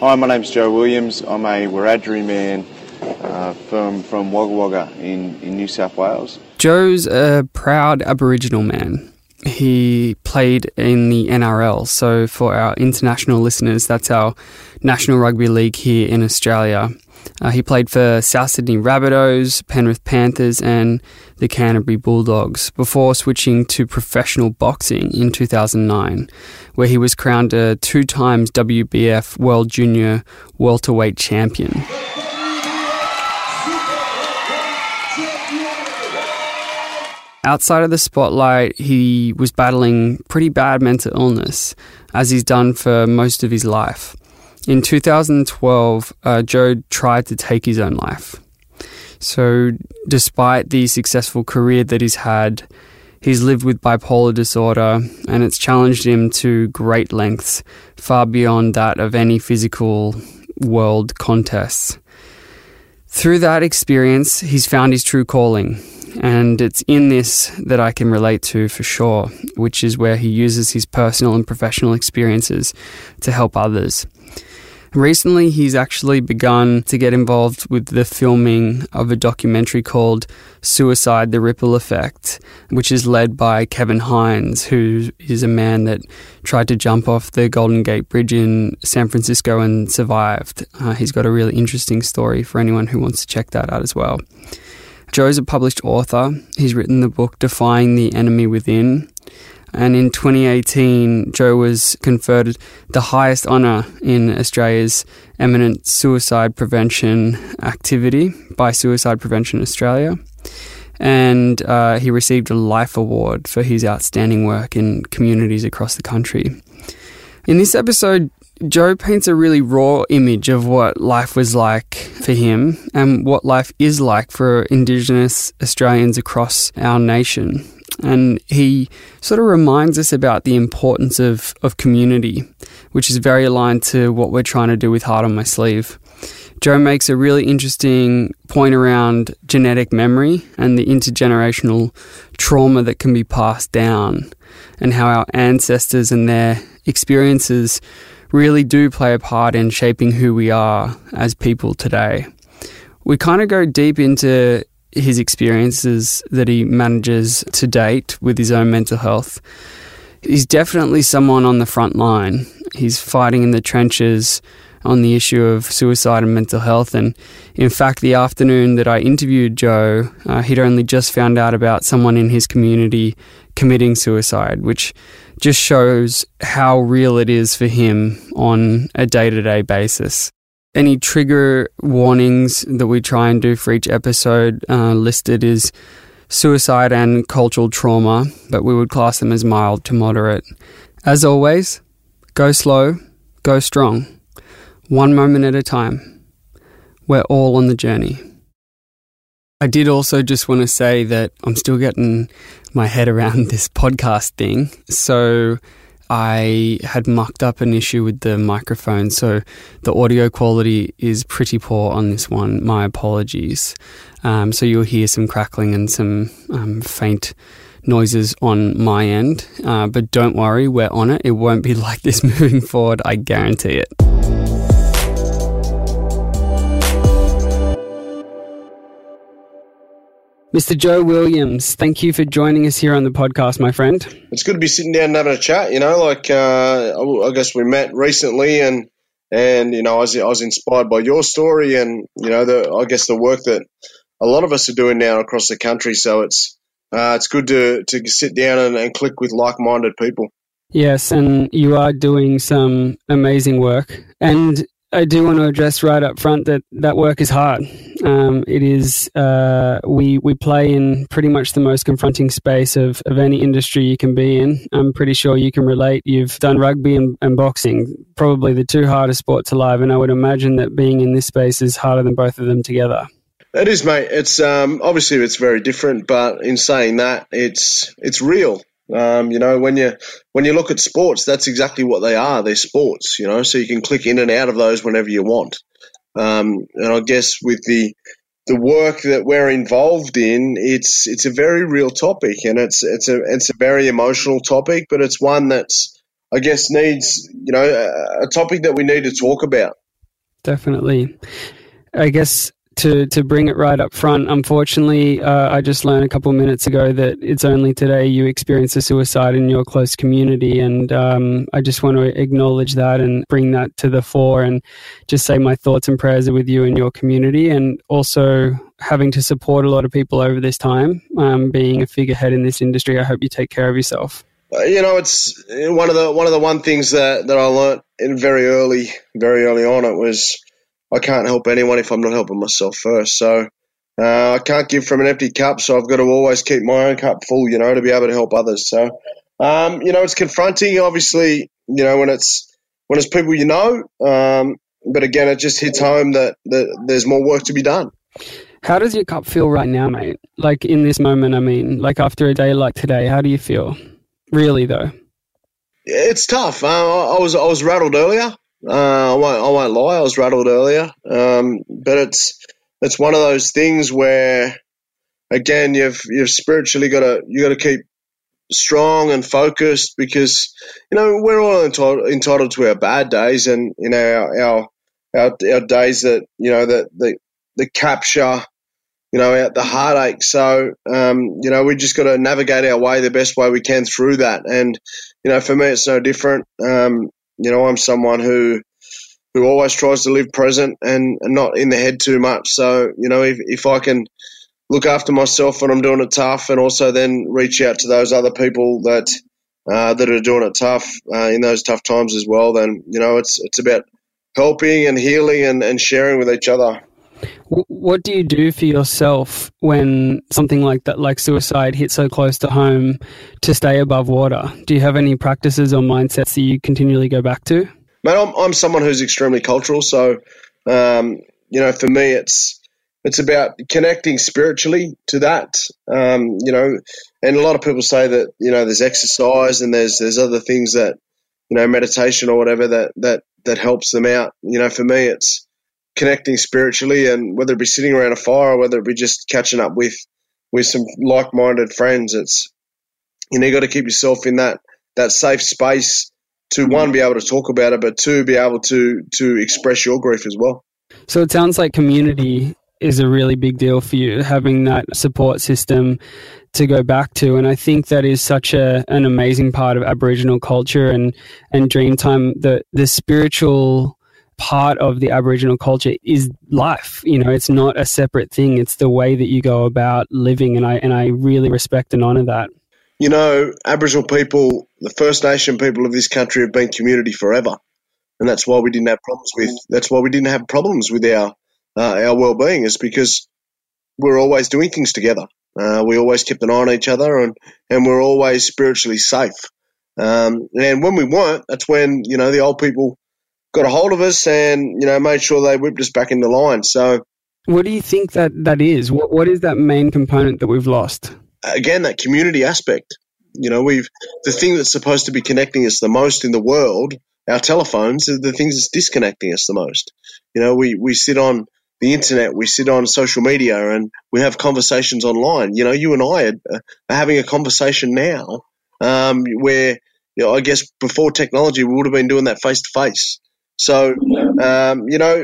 Hi, my name's Joe Williams. I'm a Wiradjuri man uh, from from Wagga Wagga in, in New South Wales. Joe's a proud Aboriginal man. He played in the NRL, so for our international listeners, that's our National Rugby League here in Australia. Uh, he played for South Sydney Rabbitohs, Penrith Panthers, and the Canterbury Bulldogs before switching to professional boxing in 2009, where he was crowned a two times WBF World Junior Welterweight Champion. Outside of the spotlight, he was battling pretty bad mental illness, as he's done for most of his life. In 2012, uh, Joe tried to take his own life. So, despite the successful career that he's had, he's lived with bipolar disorder and it's challenged him to great lengths, far beyond that of any physical world contests. Through that experience, he's found his true calling, and it's in this that I can relate to for sure, which is where he uses his personal and professional experiences to help others. Recently, he's actually begun to get involved with the filming of a documentary called Suicide The Ripple Effect, which is led by Kevin Hines, who is a man that tried to jump off the Golden Gate Bridge in San Francisco and survived. Uh, he's got a really interesting story for anyone who wants to check that out as well. Joe's a published author. He's written the book Defying the Enemy Within, and in 2018, Joe was conferred the highest honour in Australia's eminent suicide prevention activity by Suicide Prevention Australia. And uh, he received a Life Award for his outstanding work in communities across the country. In this episode, Joe paints a really raw image of what life was like for him and what life is like for Indigenous Australians across our nation. And he sort of reminds us about the importance of, of community, which is very aligned to what we're trying to do with Heart on My Sleeve. Joe makes a really interesting point around genetic memory and the intergenerational trauma that can be passed down, and how our ancestors and their experiences really do play a part in shaping who we are as people today. We kind of go deep into his experiences that he manages to date with his own mental health. He's definitely someone on the front line. He's fighting in the trenches on the issue of suicide and mental health. And in fact, the afternoon that I interviewed Joe, uh, he'd only just found out about someone in his community committing suicide, which just shows how real it is for him on a day to day basis any trigger warnings that we try and do for each episode uh, listed is suicide and cultural trauma, but we would class them as mild to moderate. As always, go slow, go strong, one moment at a time. We're all on the journey. I did also just want to say that I'm still getting my head around this podcast thing. So I had mucked up an issue with the microphone, so the audio quality is pretty poor on this one. My apologies. Um, so you'll hear some crackling and some um, faint noises on my end, uh, but don't worry, we're on it. It won't be like this moving forward, I guarantee it. Mr. Joe Williams, thank you for joining us here on the podcast, my friend. It's good to be sitting down and having a chat. You know, like uh, I guess we met recently, and and you know, I was, I was inspired by your story, and you know, the I guess the work that a lot of us are doing now across the country. So it's uh, it's good to to sit down and, and click with like minded people. Yes, and you are doing some amazing work, and I do want to address right up front that that work is hard. Um, it is uh, we we play in pretty much the most confronting space of, of any industry you can be in. I'm pretty sure you can relate. You've done rugby and, and boxing, probably the two hardest sports alive, and I would imagine that being in this space is harder than both of them together. It is, mate. It's um, obviously it's very different, but in saying that, it's it's real. Um, you know, when you when you look at sports, that's exactly what they are. They're sports. You know, so you can click in and out of those whenever you want. Um, and I guess with the the work that we're involved in, it's it's a very real topic, and it's it's a it's a very emotional topic, but it's one that's I guess needs you know a, a topic that we need to talk about. Definitely. I guess to to bring it right up front, unfortunately, uh, I just learned a couple of minutes ago that it's only today you experienced a suicide in your close community, and um, I just want to acknowledge that and bring that to the fore, and just say my thoughts and prayers are with you and your community, and also having to support a lot of people over this time, um, being a figurehead in this industry. I hope you take care of yourself. Uh, you know, it's one of the one of the one things that, that I learnt in very early, very early on. It was I can't help anyone if I'm not helping myself first. So uh, I can't give from an empty cup. So I've got to always keep my own cup full, you know, to be able to help others. So, um, you know, it's confronting, obviously, you know, when it's when it's people you know. Um, but again, it just hits home that, that there's more work to be done. How does your cup feel right now, mate? Like in this moment, I mean, like after a day like today, how do you feel? Really, though. It's tough. Uh, I was I was rattled earlier. Uh, I won't. I won't lie. I was rattled earlier, um, but it's it's one of those things where, again, you've you've spiritually got to you got to keep strong and focused because you know we're all entitled, entitled to our bad days and you know our, our our, our days that you know that the the capture you know the heartache so um, you know we just got to navigate our way the best way we can through that and you know for me it's no different um, you know, I'm someone who who always tries to live present and, and not in the head too much. So, you know, if, if I can look after myself when I'm doing it tough and also then reach out to those other people that uh, that are doing it tough uh, in those tough times as well, then, you know, it's it's about helping and healing and, and sharing with each other. What do you do for yourself when something like that, like suicide, hits so close to home to stay above water? Do you have any practices or mindsets that you continually go back to? Mate, I'm, I'm someone who's extremely cultural. So, um, you know, for me, it's it's about connecting spiritually to that. Um, you know, and a lot of people say that you know there's exercise and there's there's other things that you know meditation or whatever that that that helps them out. You know, for me, it's connecting spiritually, and whether it be sitting around a fire or whether it be just catching up with with some like minded friends, it's you know you got to keep yourself in that that safe space to mm-hmm. one be able to talk about it, but two be able to to express your grief as well. So it sounds like community is a really big deal for you, having that support system to go back to. And I think that is such a, an amazing part of Aboriginal culture and, and Dreamtime, the, the spiritual part of the Aboriginal culture is life. You know, it's not a separate thing. It's the way that you go about living, and I and I really respect and honour that. You know, Aboriginal people, the First Nation people of this country, have been community forever, and that's why we didn't have problems with. That's why we didn't have problems with our uh, our well being, is because we're always doing things together. Uh, we always kept an eye on each other, and and we're always spiritually safe. Um, and when we weren't, that's when you know the old people got a hold of us and you know made sure they whipped us back into line. So, what do you think that that is? What what is that main component that we've lost? Again, that community aspect. You know, we've the thing that's supposed to be connecting us the most in the world, our telephones, are the things that's disconnecting us the most. You know, we we sit on the internet, we sit on social media, and we have conversations online. You know, you and I are, are having a conversation now um, where you know, I guess before technology, we would have been doing that face to face. So, um, you know,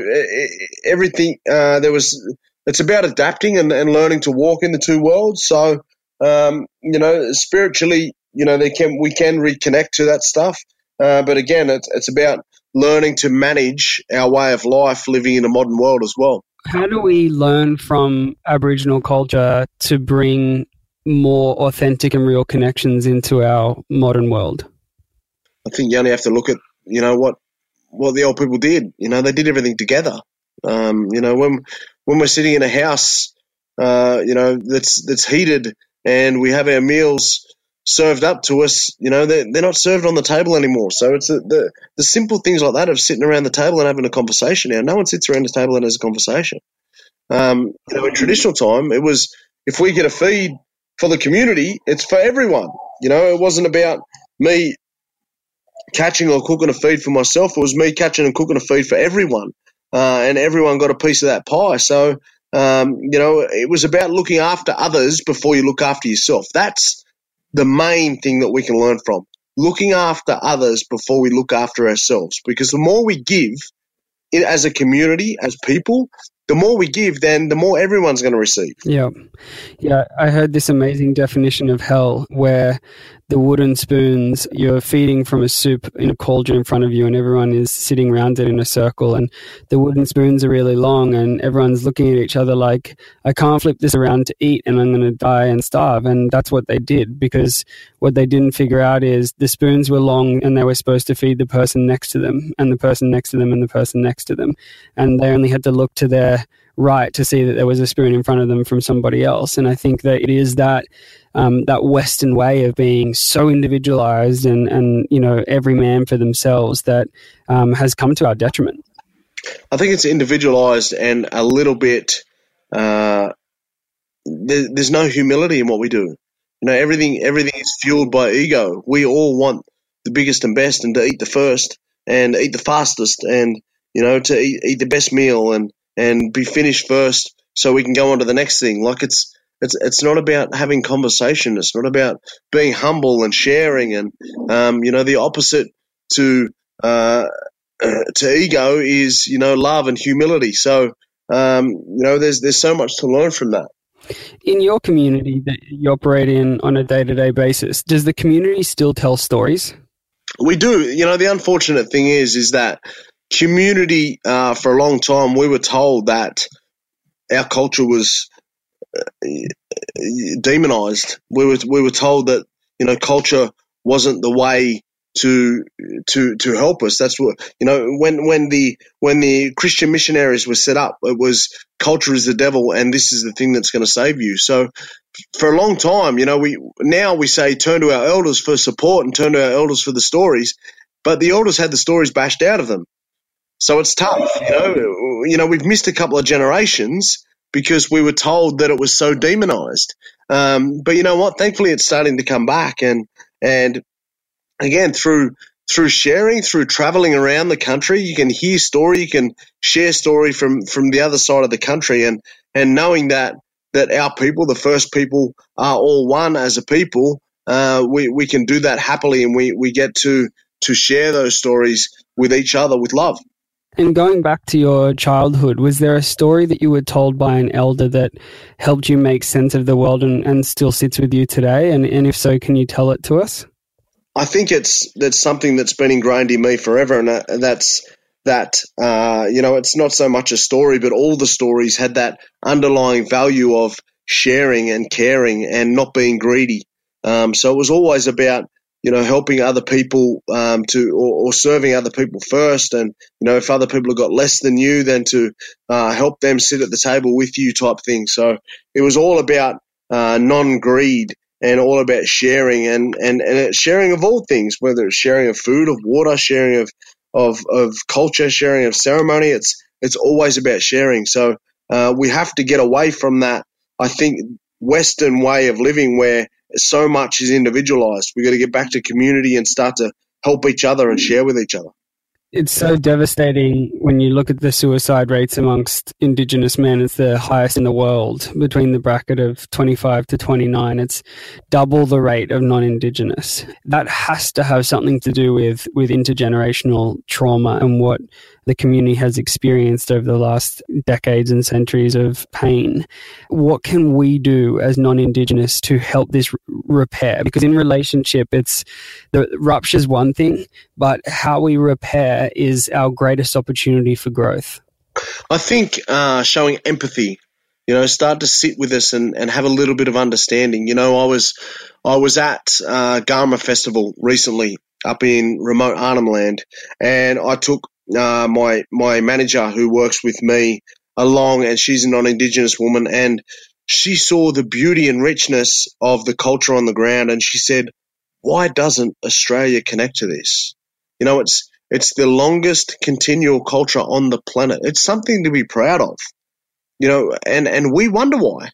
everything uh, there was. It's about adapting and, and, learning to walk in the two worlds. So, um, you know, spiritually, you know, they can we can reconnect to that stuff. Uh, but again, it's, it's about learning to manage our way of life living in a modern world as well. How do we learn from Aboriginal culture to bring more authentic and real connections into our modern world? I think you only have to look at, you know, what what the old people did. You know, they did everything together. Um, you know, when when we're sitting in a house, uh, you know, that's that's heated, and we have our meals served up to us, you know, they're, they're not served on the table anymore. So it's the, the, the simple things like that of sitting around the table and having a conversation now. No one sits around the table and has a conversation. Um, you know, in traditional time, it was if we get a feed for the community, it's for everyone. You know, it wasn't about me catching or cooking a feed for myself. It was me catching and cooking a feed for everyone, uh, and everyone got a piece of that pie. So, um, you know, it was about looking after others before you look after yourself. That's the main thing that we can learn from. Looking after others before we look after ourselves. Because the more we give, as a community, as people, the more we give, then the more everyone's going to receive. Yeah. Yeah. I heard this amazing definition of hell where the wooden spoons, you're feeding from a soup in a cauldron in front of you, and everyone is sitting around it in a circle. And the wooden spoons are really long, and everyone's looking at each other like, I can't flip this around to eat, and I'm going to die and starve. And that's what they did because what they didn't figure out is the spoons were long and they were supposed to feed the person next to them, and the person next to them, and the person next to them. And they only had to look to their right to see that there was a spoon in front of them from somebody else. And I think that it is that um, that Western way of being so individualized and and you know every man for themselves that um, has come to our detriment. I think it's individualized and a little bit. Uh, there, there's no humility in what we do. You know, everything everything is fueled by ego. We all want the biggest and best, and to eat the first, and eat the fastest, and you know, to eat, eat the best meal, and and be finished first so we can go on to the next thing. Like it's it's it's not about having conversation. It's not about being humble and sharing. And um, you know, the opposite to uh, to ego is you know love and humility. So um, you know, there's there's so much to learn from that. In your community that you operate in on a day to day basis, does the community still tell stories? We do. You know, the unfortunate thing is, is that community uh, for a long time we were told that our culture was uh, demonized. We were we were told that you know culture wasn't the way to to to help us. That's what you know when when the when the Christian missionaries were set up, it was culture is the devil, and this is the thing that's going to save you. So for a long time, you know, we now we say turn to our elders for support and turn to our elders for the stories, but the elders had the stories bashed out of them. So it's tough, you know. You know, we've missed a couple of generations because we were told that it was so demonized. Um, but you know what? Thankfully, it's starting to come back, and and again through through sharing, through traveling around the country, you can hear story, you can share story from from the other side of the country, and and knowing that that our people, the first people, are all one as a people. Uh, we we can do that happily, and we we get to to share those stories with each other with love. And going back to your childhood, was there a story that you were told by an elder that helped you make sense of the world and, and still sits with you today? And, and if so, can you tell it to us? I think it's that's something that's been ingrained in me forever, and, and that's that uh, you know it's not so much a story, but all the stories had that underlying value of sharing and caring and not being greedy. Um, so it was always about you know, helping other people um, to or, or, serving other people first, and you know, if other people have got less than you, then to uh, help them sit at the table with you, type thing. So it was all about uh, non greed and all about sharing and and and sharing of all things, whether it's sharing of food, of water, sharing of of of culture, sharing of ceremony. It's it's always about sharing. So uh, we have to get away from that. I think Western way of living where so much is individualized. We've got to get back to community and start to help each other and share with each other. It's so devastating when you look at the suicide rates amongst Indigenous men. It's the highest in the world between the bracket of 25 to 29. It's double the rate of non Indigenous. That has to have something to do with, with intergenerational trauma and what the community has experienced over the last decades and centuries of pain. What can we do as non-Indigenous to help this repair? Because in relationship, it's the rupture is one thing, but how we repair is our greatest opportunity for growth. I think uh, showing empathy you know, start to sit with us and, and have a little bit of understanding. You know, I was I was at uh, Garma Festival recently up in remote Arnhem Land, and I took uh, my my manager who works with me along, and she's a non-indigenous woman, and she saw the beauty and richness of the culture on the ground, and she said, "Why doesn't Australia connect to this? You know, it's it's the longest continual culture on the planet. It's something to be proud of. You know, and and we wonder why.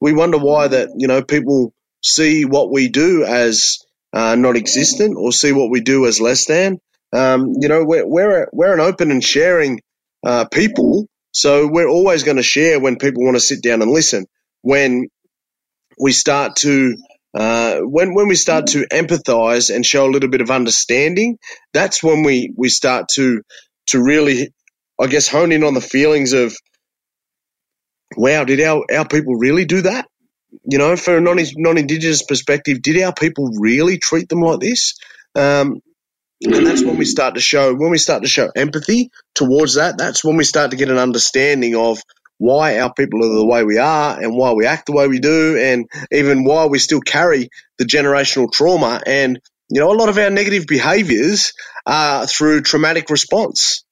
We wonder why that you know people see what we do as uh, not existent or see what we do as less than. Um, you know, we're, we're, we're an open and sharing uh, people, so we're always going to share when people want to sit down and listen. When we start to uh, when when we start to empathize and show a little bit of understanding, that's when we we start to to really, I guess, hone in on the feelings of, wow, did our, our people really do that? You know, for a non non Indigenous perspective, did our people really treat them like this? Um, and that's when we start to show when we start to show empathy towards that. That's when we start to get an understanding of why our people are the way we are and why we act the way we do, and even why we still carry the generational trauma. And you know, a lot of our negative behaviors are through traumatic response.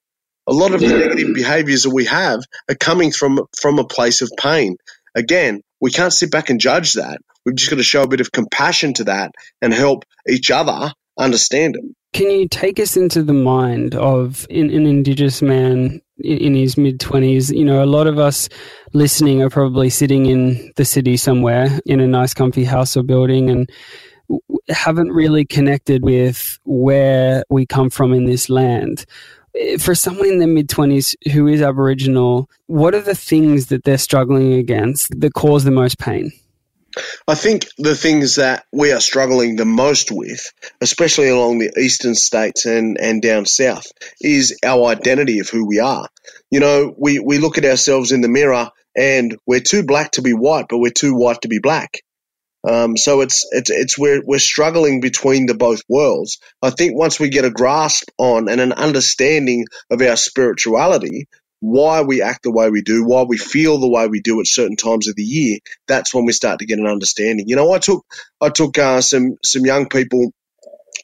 A lot of the negative behaviors that we have are coming from from a place of pain. Again, we can't sit back and judge that. We've just got to show a bit of compassion to that and help each other understand it. Can you take us into the mind of an, an Indigenous man in, in his mid 20s? You know, a lot of us listening are probably sitting in the city somewhere in a nice, comfy house or building and haven't really connected with where we come from in this land. Eh, for someone in their mid 20s who is Aboriginal, what are the things that they're struggling against that cause the most pain? I think the things that we are struggling the most with, especially along the eastern states and, and down south, is our identity of who we are. You know, we, we look at ourselves in the mirror and we're too black to be white, but we're too white to be black. Um, so it's it's it's we're we're struggling between the both worlds. I think once we get a grasp on and an understanding of our spirituality, why we act the way we do, why we feel the way we do at certain times of the year, that's when we start to get an understanding. You know, I took I took uh, some some young people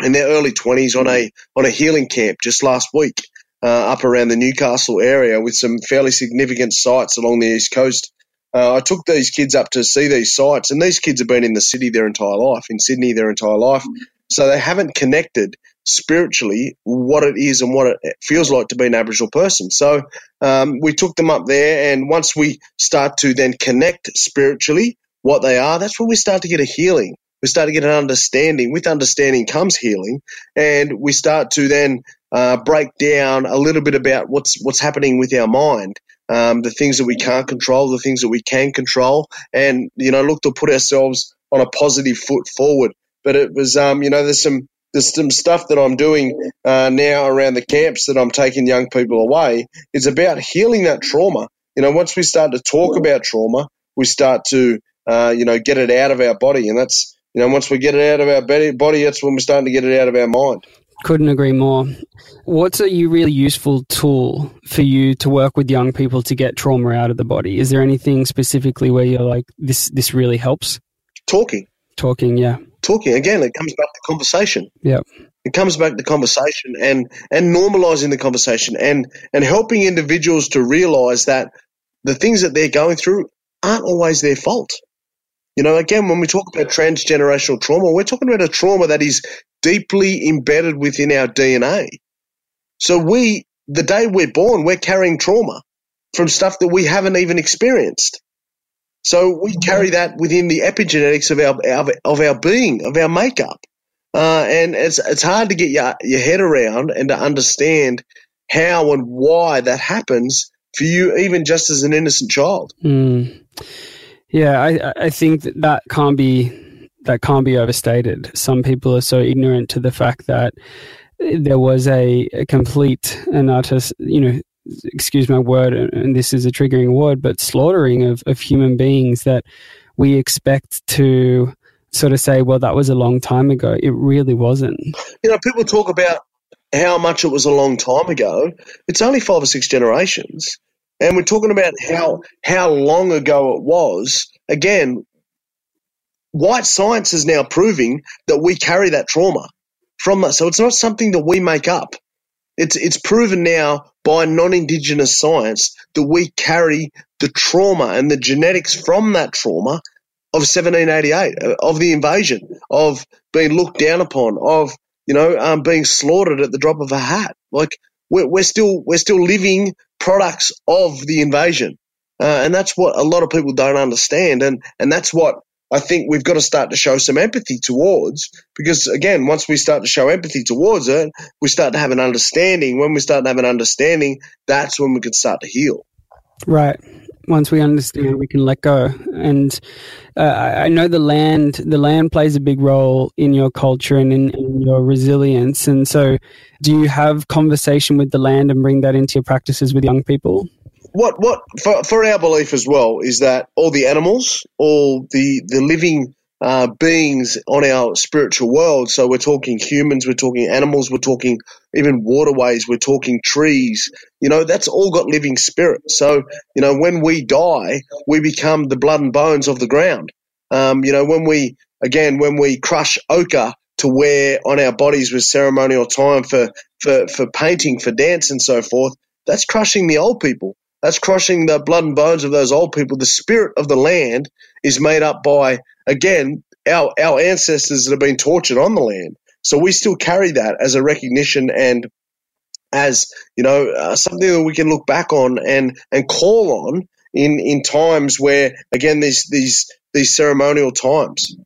in their early twenties on a on a healing camp just last week uh, up around the Newcastle area with some fairly significant sites along the east coast. Uh, I took these kids up to see these sites, and these kids have been in the city their entire life, in Sydney their entire life, so they haven't connected spiritually what it is and what it feels like to be an Aboriginal person. So um, we took them up there, and once we start to then connect spiritually what they are, that's when we start to get a healing. We start to get an understanding. With understanding comes healing, and we start to then uh, break down a little bit about what's what's happening with our mind. Um, the things that we can't control, the things that we can control, and you know, look to put ourselves on a positive foot forward. But it was, um, you know, there's some there's some stuff that I'm doing uh, now around the camps that I'm taking young people away. It's about healing that trauma. You know, once we start to talk about trauma, we start to, uh, you know, get it out of our body. And that's, you know, once we get it out of our body, that's when we're starting to get it out of our mind. Couldn't agree more. What's a really useful tool for you to work with young people to get trauma out of the body? Is there anything specifically where you're like, this, this really helps? Talking. Talking, yeah talking. Again it comes back to conversation. Yeah. It comes back to conversation and and normalizing the conversation and and helping individuals to realize that the things that they're going through aren't always their fault. You know again when we talk about transgenerational trauma we're talking about a trauma that is deeply embedded within our dna so we the day we're born we're carrying trauma from stuff that we haven't even experienced so we carry that within the epigenetics of our, of our being, of our makeup. Uh, and it's, it's hard to get your, your head around and to understand how and why that happens for you, even just as an innocent child. Mm. Yeah, I, I think that, that can't be that can't be overstated. Some people are so ignorant to the fact that there was a, a complete and utter, you know, excuse my word, and this is a triggering word, but slaughtering of, of human beings that we expect to sort of say, well, that was a long time ago. It really wasn't. You know, people talk about how much it was a long time ago. It's only five or six generations. And we're talking about how how long ago it was. Again, white science is now proving that we carry that trauma from us. So it's not something that we make up. It's it's proven now by non-indigenous science that we carry the trauma and the genetics from that trauma of 1788, of the invasion, of being looked down upon, of you know um, being slaughtered at the drop of a hat. Like we're, we're still we're still living products of the invasion, uh, and that's what a lot of people don't understand, and and that's what I think we've got to start to show some empathy towards because again, once we start to show empathy towards it, we start to have an understanding. When we start to have an understanding, that's when we can start to heal. Right. once we understand, we can let go. And uh, I know the land, the land plays a big role in your culture and in, in, your resilience. And so, do you have conversation with the land and bring that into your practices with young people? What what for, for our belief as well is that all the animals, all the the living uh, beings on our spiritual world. So we're talking humans, we're talking animals, we're talking even waterways, we're talking trees. You know, that's all got living spirit. So, you know, when we die, we become the blood and bones of the ground. Um, you know, when we, again, when we crush ochre to wear on our bodies with ceremonial time for, for, for painting, for dance and so forth, that's crushing the old people. That's crushing the blood and bones of those old people. The spirit of the land is made up by, again, our, our ancestors that have been tortured on the land. So we still carry that as a recognition and as, you know, uh, something that we can look back on and, and call on in, in times where, again, these, these, these ceremonial times.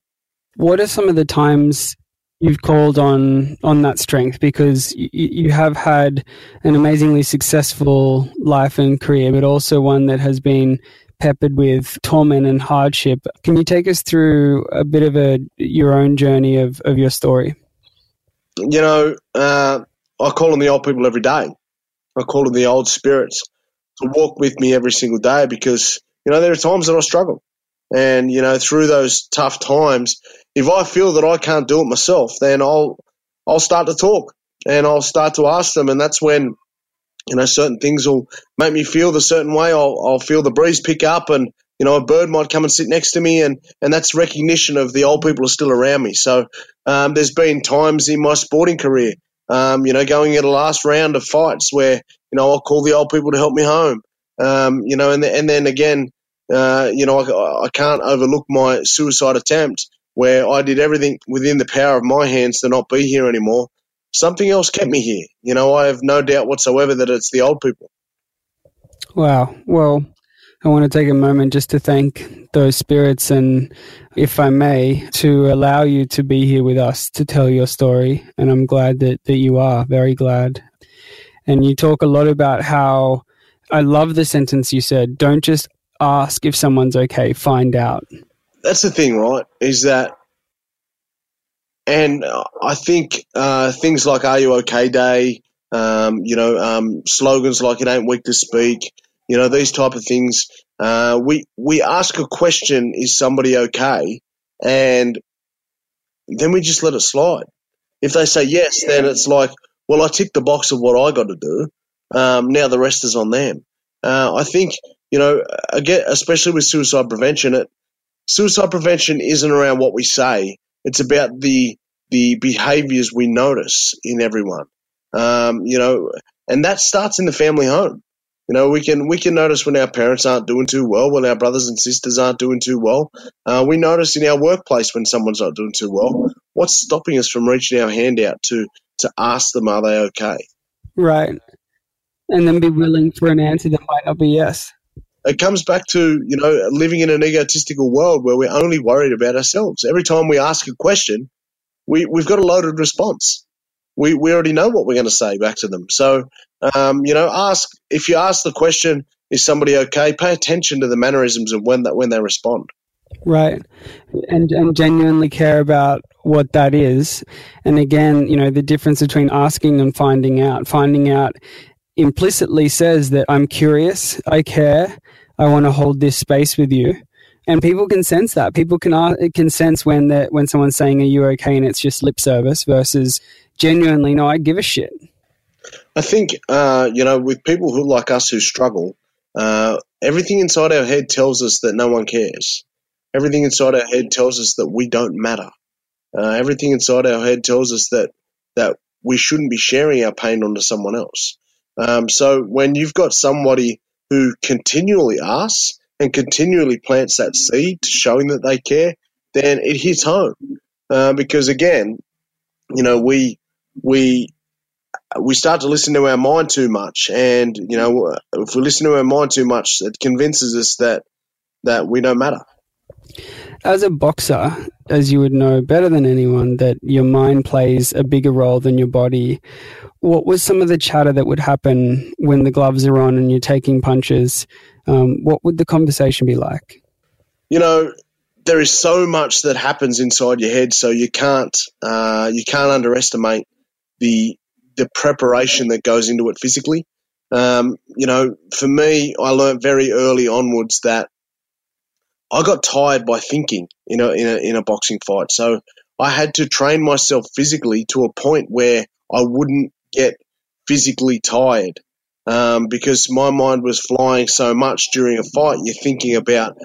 What are some of the times you've called on on that strength because you, you have had an amazingly successful life and career, but also one that has been peppered with torment and hardship. Can you take us through a bit of a your own journey of, of your story? You know, uh, I call on the old people every day. I call on the old spirits to walk with me every single day because you know there are times that I struggle, and you know through those tough times, if I feel that I can't do it myself, then I'll I'll start to talk and I'll start to ask them, and that's when you know certain things will make me feel the certain way. I'll I'll feel the breeze pick up, and you know a bird might come and sit next to me, and and that's recognition of the old people are still around me. So um, there's been times in my sporting career, um, you know, going at a last round of fights where you know I'll call the old people to help me home. Um, you know, and and then again, uh, you know, I, I can't overlook my suicide attempt where I did everything within the power of my hands to not be here anymore. Something else kept me here. You know, I have no doubt whatsoever that it's the old people. Wow. Well, I want to take a moment just to thank those spirits and, if I may, to allow you to be here with us to tell your story. And I'm glad that, that you are, very glad. And you talk a lot about how I love the sentence you said don't just ask if someone's okay, find out that's the thing, right? Is that, and I think uh, things like "Are you okay?" Day, um, you know, um, slogans like "It ain't weak to speak," you know, these type of things. Uh, we we ask a question: Is somebody okay? And then we just let it slide. If they say yes, then it's like, well, I ticked the box of what I got to do. Um, now the rest is on them. Uh, I think you know, again, especially with suicide prevention, it suicide prevention isn't around what we say. It's about the the behaviors we notice in everyone. Um, you know, and that starts in the family home. You know, we can we can notice when our parents aren't doing too well, when our brothers and sisters aren't doing too well. Uh, we notice in our workplace when someone's not doing too well. What's stopping us from reaching our hand out to to ask them, are they okay? Right, and then be willing for an answer that might not be yes it comes back to you know living in an egotistical world where we're only worried about ourselves. Every time we ask a question, we we've got a loaded response. We we already know what we're going to say back to them. So um, you know, ask if you ask the question, is somebody okay? Pay attention to the mannerisms of when that when they respond. Right, and and genuinely care about what that is. And again, you know, the difference between asking and finding out. Finding out implicitly says that I'm curious, I care, I want to hold this space with you. And people can sense that. People can can sense when that when someone's saying, "Are you okay?" and it's just lip service versus genuinely, "No, I give a shit." I think uh, you know, with people who like us who struggle, uh, everything inside our head tells us that no one cares. Everything inside our head tells us that we don't matter. Uh, everything inside our head tells us that that we shouldn't be sharing our pain onto someone else. Um, so when you've got somebody who continually asks and continually plants that seed, to showing that they care, then it hits home. Uh, because again, you know, we we we start to listen to our mind too much, and you know, if we listen to our mind too much, it convinces us that that we don't matter. As a boxer, as you would know better than anyone, that your mind plays a bigger role than your body. What was some of the chatter that would happen when the gloves are on and you're taking punches? Um, what would the conversation be like? You know, there is so much that happens inside your head, so you can't uh, you can't underestimate the the preparation that goes into it physically. Um, you know, for me, I learned very early onwards that I got tired by thinking in a, in a, in a boxing fight. So I had to train myself physically to a point where I wouldn't get physically tired. Um, because my mind was flying so much during a fight. You're thinking about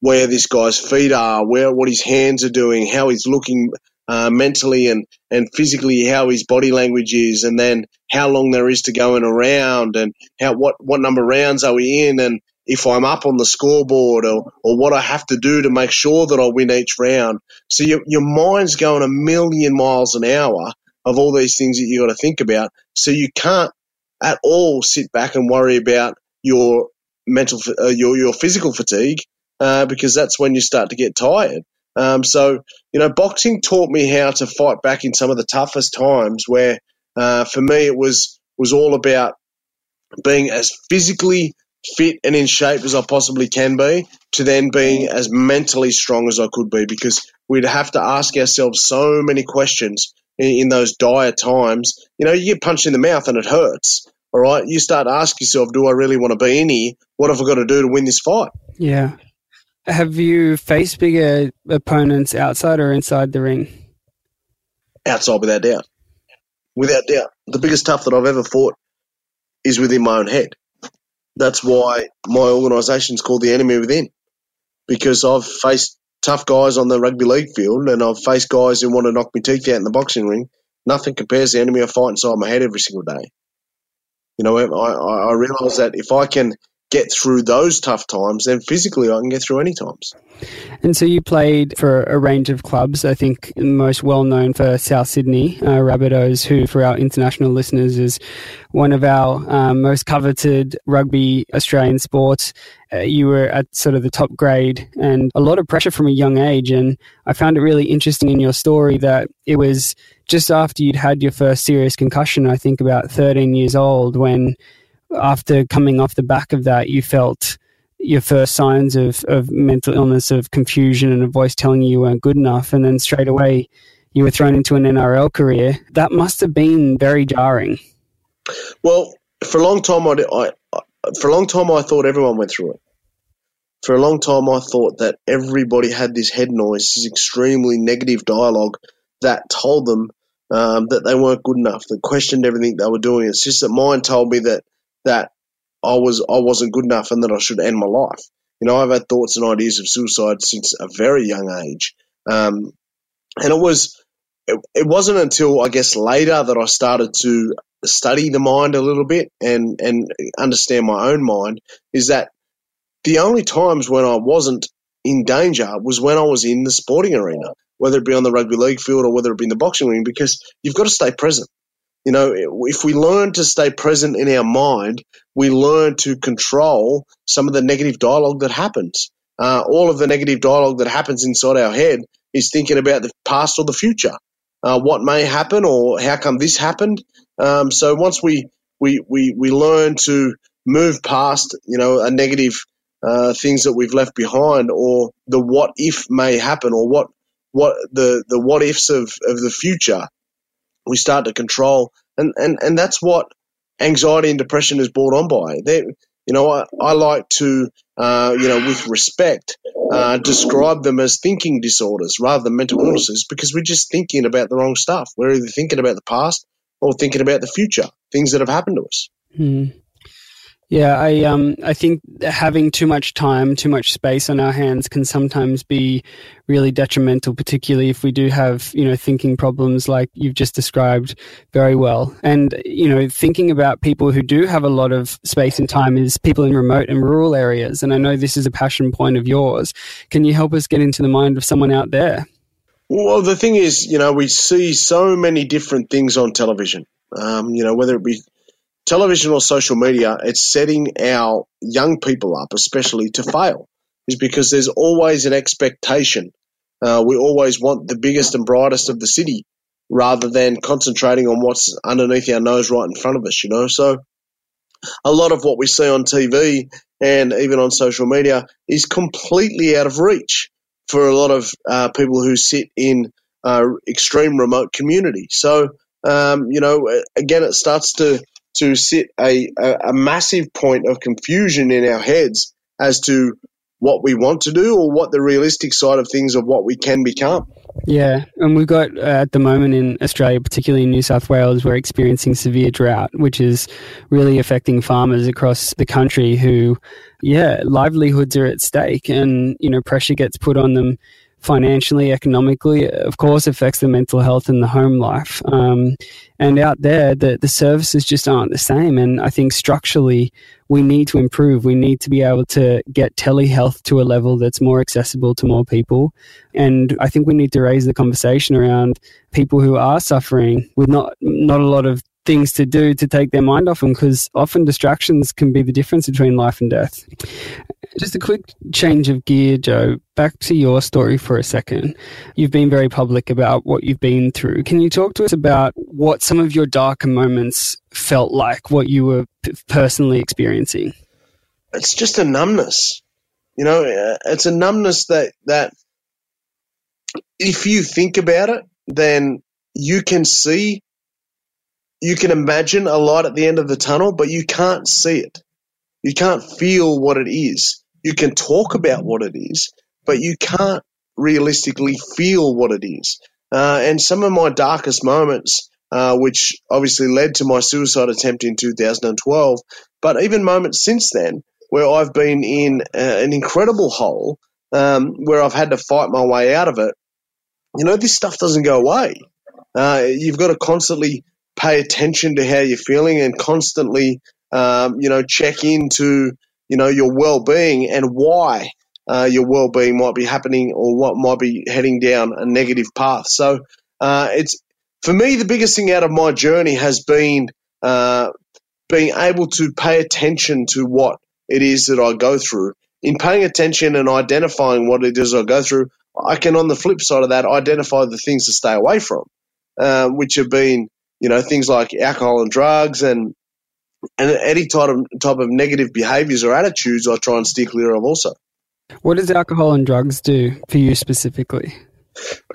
where this guy's feet are, where what his hands are doing, how he's looking uh, mentally and, and physically how his body language is, and then how long there is to go in a round, and how what what number rounds are we in, and if I'm up on the scoreboard, or or what I have to do to make sure that I win each round. So your your mind's going a million miles an hour of all these things that you got to think about. So you can't at all sit back and worry about your mental uh, your your physical fatigue uh, because that's when you start to get tired. Um, so, you know, boxing taught me how to fight back in some of the toughest times where, uh, for me, it was, was all about being as physically fit and in shape as I possibly can be to then being as mentally strong as I could be because we'd have to ask ourselves so many questions in, in those dire times. You know, you get punched in the mouth and it hurts. All right. You start to ask yourself, do I really want to be in here? What have I got to do to win this fight? Yeah. Have you faced bigger opponents outside or inside the ring? Outside, without doubt. Without doubt. The biggest tough that I've ever fought is within my own head. That's why my organisation is called the Enemy Within, because I've faced tough guys on the rugby league field and I've faced guys who want to knock me teeth out in the boxing ring. Nothing compares to the enemy I fight inside my head every single day. You know, I, I realise that if I can get through those tough times, then physically I can get through any times. And so you played for a range of clubs. I think most well known for South Sydney uh, Rabbitohs, who for our international listeners is one of our um, most coveted rugby Australian sports. Uh, you were at sort of the top grade and a lot of pressure from a young age. And I found it really interesting in your story that it was just after you'd had your first serious concussion, I think about 13 years old, when after coming off the back of that, you felt your first signs of, of mental illness, of confusion, and a voice telling you you weren't good enough. And then straight away, you were thrown into an NRL career. That must have been very jarring. Well, for a long time, I, I, for a long time, I thought everyone went through it. For a long time, I thought that everybody had this head noise, this extremely negative dialogue that told them um, that they weren't good enough, that questioned everything they were doing. It's just that mine told me that that I was I wasn't good enough and that I should end my life. You know, I've had thoughts and ideas of suicide since a very young age, um, and it was it, it wasn't until I guess later that I started to study the mind a little bit and and understand my own mind. Is that the only times when I wasn't in danger was when I was in the sporting arena, whether it be on the rugby league field or whether it be in the boxing ring, because you've got to stay present. You know, if we learn to stay present in our mind, we learn to control some of the negative dialogue that happens. Uh, all of the negative dialogue that happens inside our head is thinking about the past or the future, uh, what may happen or how come this happened. Um, so once we, we, we, we learn to move past, you know, a negative uh, things that we've left behind or the what if may happen or what, what the, the what ifs of, of the future, we start to control, and and and that's what anxiety and depression is brought on by. They, you know, I, I like to, uh, you know, with respect, uh, describe them as thinking disorders rather than mental illnesses because we're just thinking about the wrong stuff. We're either thinking about the past or thinking about the future, things that have happened to us. Hmm. Yeah, I um I think having too much time, too much space on our hands can sometimes be really detrimental, particularly if we do have, you know, thinking problems like you've just described very well. And, you know, thinking about people who do have a lot of space and time is people in remote and rural areas. And I know this is a passion point of yours. Can you help us get into the mind of someone out there? Well, the thing is, you know, we see so many different things on television. Um, you know, whether it be television or social media, it's setting our young people up, especially to fail. is because there's always an expectation. Uh, we always want the biggest and brightest of the city rather than concentrating on what's underneath our nose right in front of us, you know. So a lot of what we see on TV and even on social media is completely out of reach for a lot of uh, people who sit in uh, extreme remote communities. So, um, you know, again, it starts to to sit a, a, a massive point of confusion in our heads as to what we want to do or what the realistic side of things of what we can become. Yeah, and we've got uh, at the moment in Australia, particularly in New South Wales, we're experiencing severe drought, which is really affecting farmers across the country who, yeah, livelihoods are at stake and, you know, pressure gets put on them financially, economically, of course, affects the mental health and the home life. Um, and out there, the, the services just aren't the same. And I think structurally, we need to improve. We need to be able to get telehealth to a level that's more accessible to more people. And I think we need to raise the conversation around people who are suffering with not not a lot of things to do to take their mind off them because often distractions can be the difference between life and death. Just a quick change of gear, Joe. Back to your story for a second. You've been very public about what you've been through. Can you talk to us about what some of your darker moments felt like, what you were personally experiencing? It's just a numbness. You know, uh, it's a numbness that, that if you think about it, then you can see you can imagine a light at the end of the tunnel, but you can't see it. You can't feel what it is. You can talk about what it is, but you can't realistically feel what it is. Uh, and some of my darkest moments, uh, which obviously led to my suicide attempt in 2012, but even moments since then, where I've been in uh, an incredible hole, um, where I've had to fight my way out of it. You know, this stuff doesn't go away. Uh, you've got to constantly pay attention to how you're feeling and constantly, um, you know, check into, you know, your well-being and why uh, your well-being might be happening or what might be heading down a negative path. So uh, it's for me the biggest thing out of my journey has been uh, being able to pay attention to what it is that I go through. In paying attention and identifying what it is I go through, I can, on the flip side of that, identify the things to stay away from, uh, which have been you know, things like alcohol and drugs and and any type of type of negative behaviours or attitudes, I try and steer clear of also. What does alcohol and drugs do for you specifically?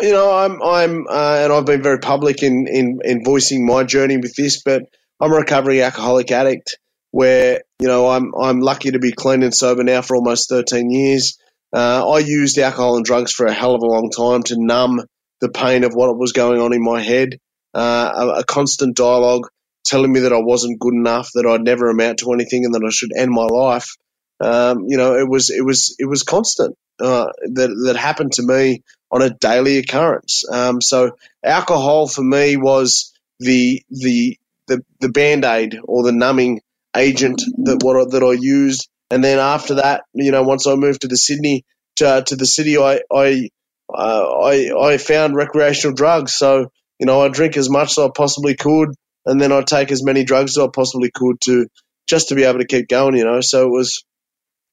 You know, I'm I'm uh, and I've been very public in, in in voicing my journey with this, but I'm a recovering alcoholic addict. Where you know I'm I'm lucky to be clean and sober now for almost 13 years. Uh, I used alcohol and drugs for a hell of a long time to numb the pain of what was going on in my head uh, a, a, constant dialogue telling me that I wasn't good enough, that I'd never amount to anything, and that I should end my life. Um, you know, it was it was it was constant uh, that that happened to me on a daily occurrence. Um, so alcohol for me was the the the, the band aid or the numbing agent that what that I used, and then after that, you know, once I moved to the Sydney to, to the city, I I, uh, I I found recreational drugs. So you know, I drink as much as I possibly could, and then I'd take as many drugs as I possibly could to just to be able to keep going. You know, so it was,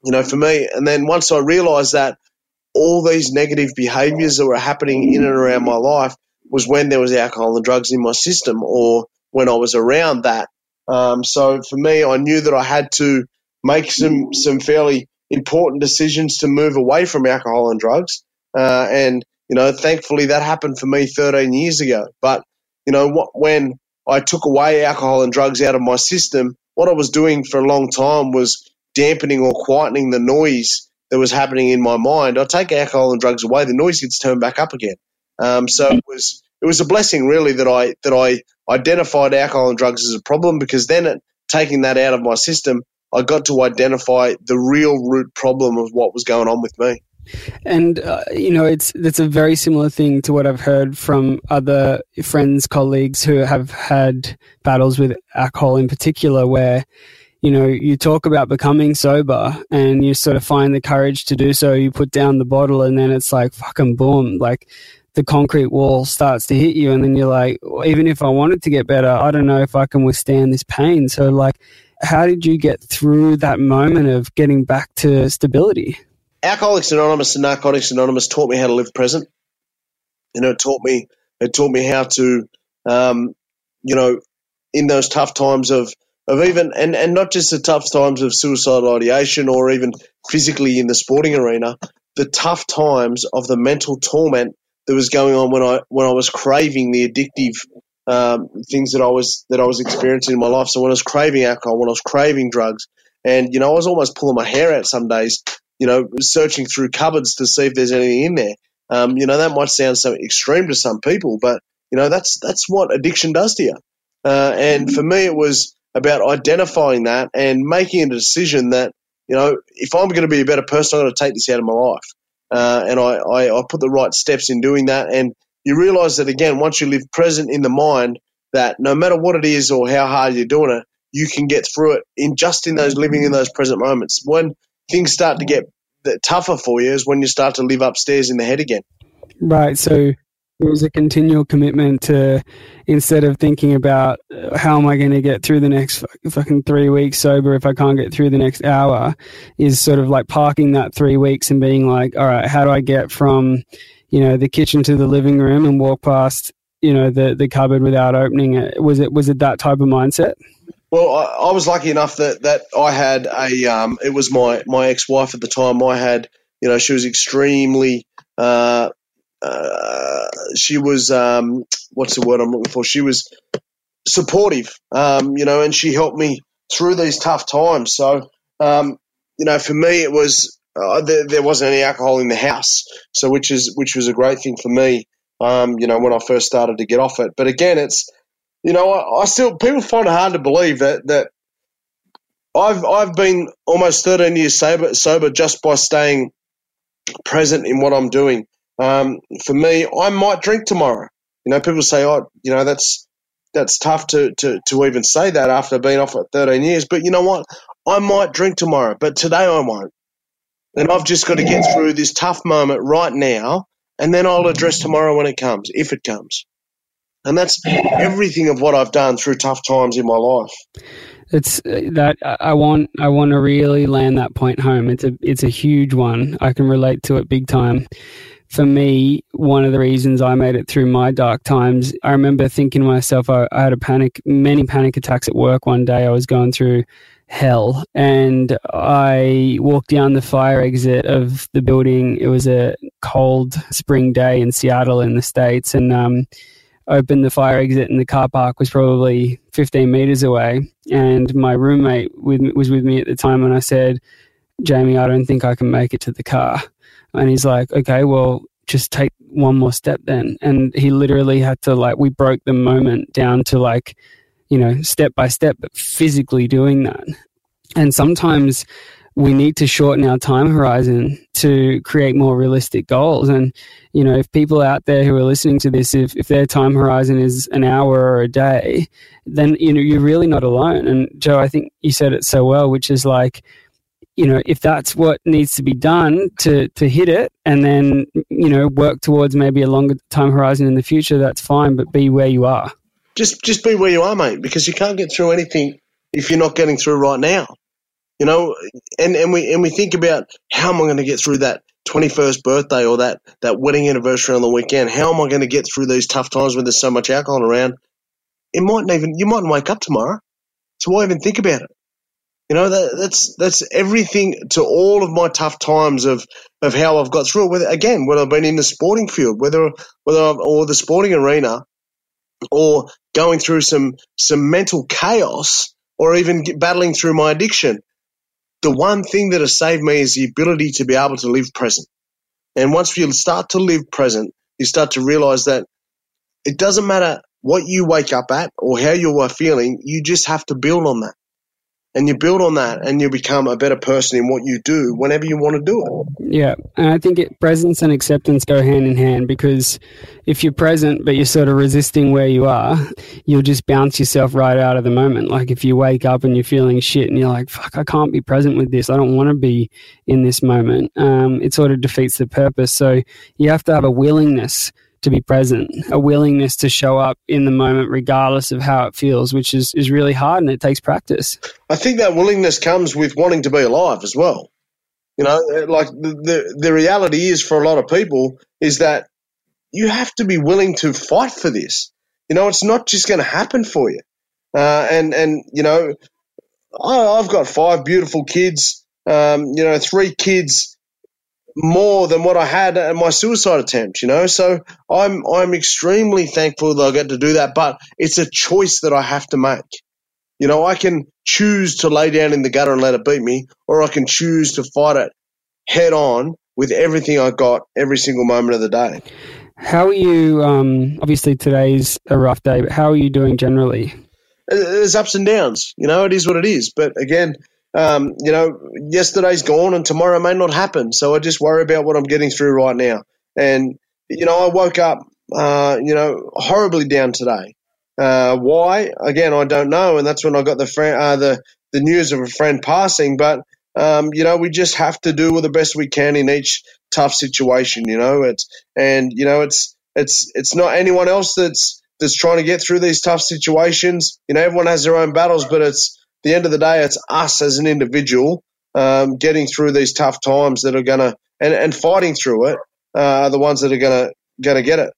you know, for me. And then once I realised that all these negative behaviours that were happening in and around my life was when there was alcohol and drugs in my system, or when I was around that. Um, so for me, I knew that I had to make some some fairly important decisions to move away from alcohol and drugs. Uh, and you know, thankfully that happened for me 13 years ago. But, you know, what, when I took away alcohol and drugs out of my system, what I was doing for a long time was dampening or quietening the noise that was happening in my mind. I take alcohol and drugs away, the noise gets turned back up again. Um, so it was it was a blessing really that I that I identified alcohol and drugs as a problem because then it, taking that out of my system, I got to identify the real root problem of what was going on with me. And uh, you know, it's it's a very similar thing to what I've heard from other friends, colleagues who have had battles with alcohol in particular, where you know you talk about becoming sober and you sort of find the courage to do so. You put down the bottle, and then it's like fucking boom, like the concrete wall starts to hit you, and then you're like, even if I wanted to get better, I don't know if I can withstand this pain. So, like, how did you get through that moment of getting back to stability? Alcoholics Anonymous and Narcotics Anonymous taught me how to live present. You know, it taught me it taught me how to, um, you know, in those tough times of of even and, and not just the tough times of suicidal ideation or even physically in the sporting arena, the tough times of the mental torment that was going on when I when I was craving the addictive um, things that I was that I was experiencing in my life. So when I was craving alcohol, when I was craving drugs, and you know I was almost pulling my hair out some days, you know, searching through cupboards to see if there's anything in there. Um, you know that might sound so extreme to some people, but you know that's that's what addiction does to you. Uh, and for me, it was about identifying that and making a decision that you know if I'm going to be a better person, I'm going to take this out of my life. Uh, and I, I, I put the right steps in doing that. And you realize that again, once you live present in the mind, that no matter what it is or how hard you're doing it, you can get through it in just in those living in those present moments. When things start to get tougher for you is when you start to live upstairs in the head again. Right. So it was a continual commitment to instead of thinking about uh, how am I going to get through the next fucking three weeks sober if I can't get through the next hour, is sort of like parking that three weeks and being like, all right, how do I get from, you know, the kitchen to the living room and walk past, you know, the the cupboard without opening it? Was it was it that type of mindset? Well, I, I was lucky enough that that I had a um, it was my my ex wife at the time. I had you know she was extremely uh, uh, she was um, what's the word I'm looking for? She was supportive, um, you know, and she helped me through these tough times. So, um, you know, for me, it was uh, there, there, wasn't any alcohol in the house, so which is which was a great thing for me. Um, you know, when I first started to get off it. But again, it's you know, I, I still people find it hard to believe that that I've I've been almost 13 years sober sober just by staying present in what I'm doing. Um, for me, I might drink tomorrow. You know, people say, "Oh, you know, that's that's tough to, to, to even say that after being off for 13 years." But you know what? I might drink tomorrow, but today I won't. And I've just got to get through this tough moment right now, and then I'll address tomorrow when it comes, if it comes. And that's everything of what I've done through tough times in my life. It's uh, that I want. I want to really land that point home. It's a. It's a huge one. I can relate to it big time for me, one of the reasons I made it through my dark times, I remember thinking to myself, I, I, had a panic, many panic attacks at work one day. I was going through hell and I walked down the fire exit of the building. It was a cold spring day in Seattle in the States and, um, opened the fire exit and the car park was probably 15 meters away. And my roommate with, was with me at the time and I said, Jamie, I don't think I can make it to the car. And he's like, okay, well, just take one more step then. And he literally had to like, we broke the moment down to like, you know, step by step, but physically doing that. And sometimes we need to shorten our time horizon to create more realistic goals. And, you know, if people out there who are listening to this, if, if their time horizon is an hour or a day, then, you know, you're really not alone. And Joe, I think you said it so well, which is like, you know, if that's what needs to be done to, to hit it and then, you know, work towards maybe a longer time horizon in the future, that's fine, but be where you are. Just just be where you are, mate, because you can't get through anything if you're not getting through right now. You know, and, and we and we think about how am I going to get through that 21st birthday or that, that wedding anniversary on the weekend? How am I going to get through these tough times when there's so much alcohol around? It mightn't even you mightn't wake up tomorrow. So why even think about it? You know, that, that's that's everything to all of my tough times of, of how I've got through it. Whether again, whether I've been in the sporting field, whether whether I've, or the sporting arena, or going through some some mental chaos, or even battling through my addiction. The one thing that has saved me is the ability to be able to live present. And once you start to live present, you start to realize that it doesn't matter what you wake up at or how you are feeling. You just have to build on that and you build on that and you become a better person in what you do whenever you want to do it. Yeah. And I think it, presence and acceptance go hand in hand because if you're present but you're sort of resisting where you are, you'll just bounce yourself right out of the moment. Like if you wake up and you're feeling shit and you're like, fuck, I can't be present with this. I don't want to be in this moment. Um, it sort of defeats the purpose. So you have to have a willingness to be present, a willingness to show up in the moment regardless of how it feels, which is, is really hard and it takes practice. I think that willingness comes with wanting to be alive as well. You know, like the, the, the reality is for a lot of people is that you have to be willing to fight for this. You know, it's not just going to happen for you. Uh, and, and, you know, I, I've got five beautiful kids, um, you know, three kids more than what I had at my suicide attempt, you know. So I'm I'm extremely thankful that I get to do that, but it's a choice that I have to make. You know, I can choose to lay down in the gutter and let it beat me, or I can choose to fight it head on with everything I got every single moment of the day. How are you? Um, obviously, today's a rough day, but how are you doing generally? There's ups and downs. You know, it is what it is. But again, um, you know, yesterday's gone and tomorrow may not happen. So I just worry about what I'm getting through right now. And, you know, I woke up, uh, you know, horribly down today. Uh, why? Again, I don't know. And that's when I got the, fr- uh, the, the news of a friend passing. But, um, you know, we just have to do the best we can in each tough situation, you know, it's, and, you know, it's, it's, it's not anyone else that's, that's trying to get through these tough situations. You know, everyone has their own battles, but it's, the end of the day, it's us as an individual um, getting through these tough times that are going to and, and fighting through it uh, are the ones that are going to going to get it.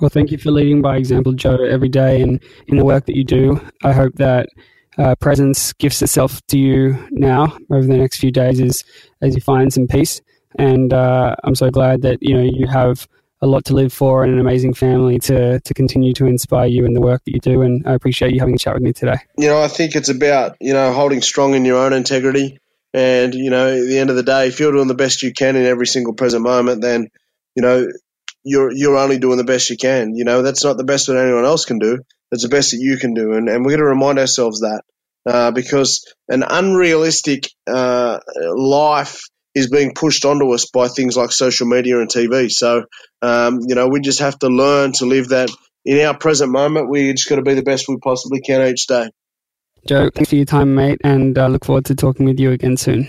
Well, thank you for leading by example, Joe, every day and in the work that you do. I hope that uh, presence gifts itself to you now over the next few days as as you find some peace. And uh, I'm so glad that you know you have a lot to live for and an amazing family to to continue to inspire you in the work that you do. And I appreciate you having a chat with me today. You know, I think it's about you know holding strong in your own integrity, and you know, at the end of the day, if you're doing the best you can in every single present moment, then you know you're you're only doing the best you can. You know, that's not the best that anyone else can do. That's the best that you can do, and and we're going to remind ourselves that. Uh, because an unrealistic uh, life is being pushed onto us by things like social media and TV. So, um, you know, we just have to learn to live that in our present moment. We just got to be the best we possibly can each day. Joe, thanks for your time, mate, and uh, look forward to talking with you again soon.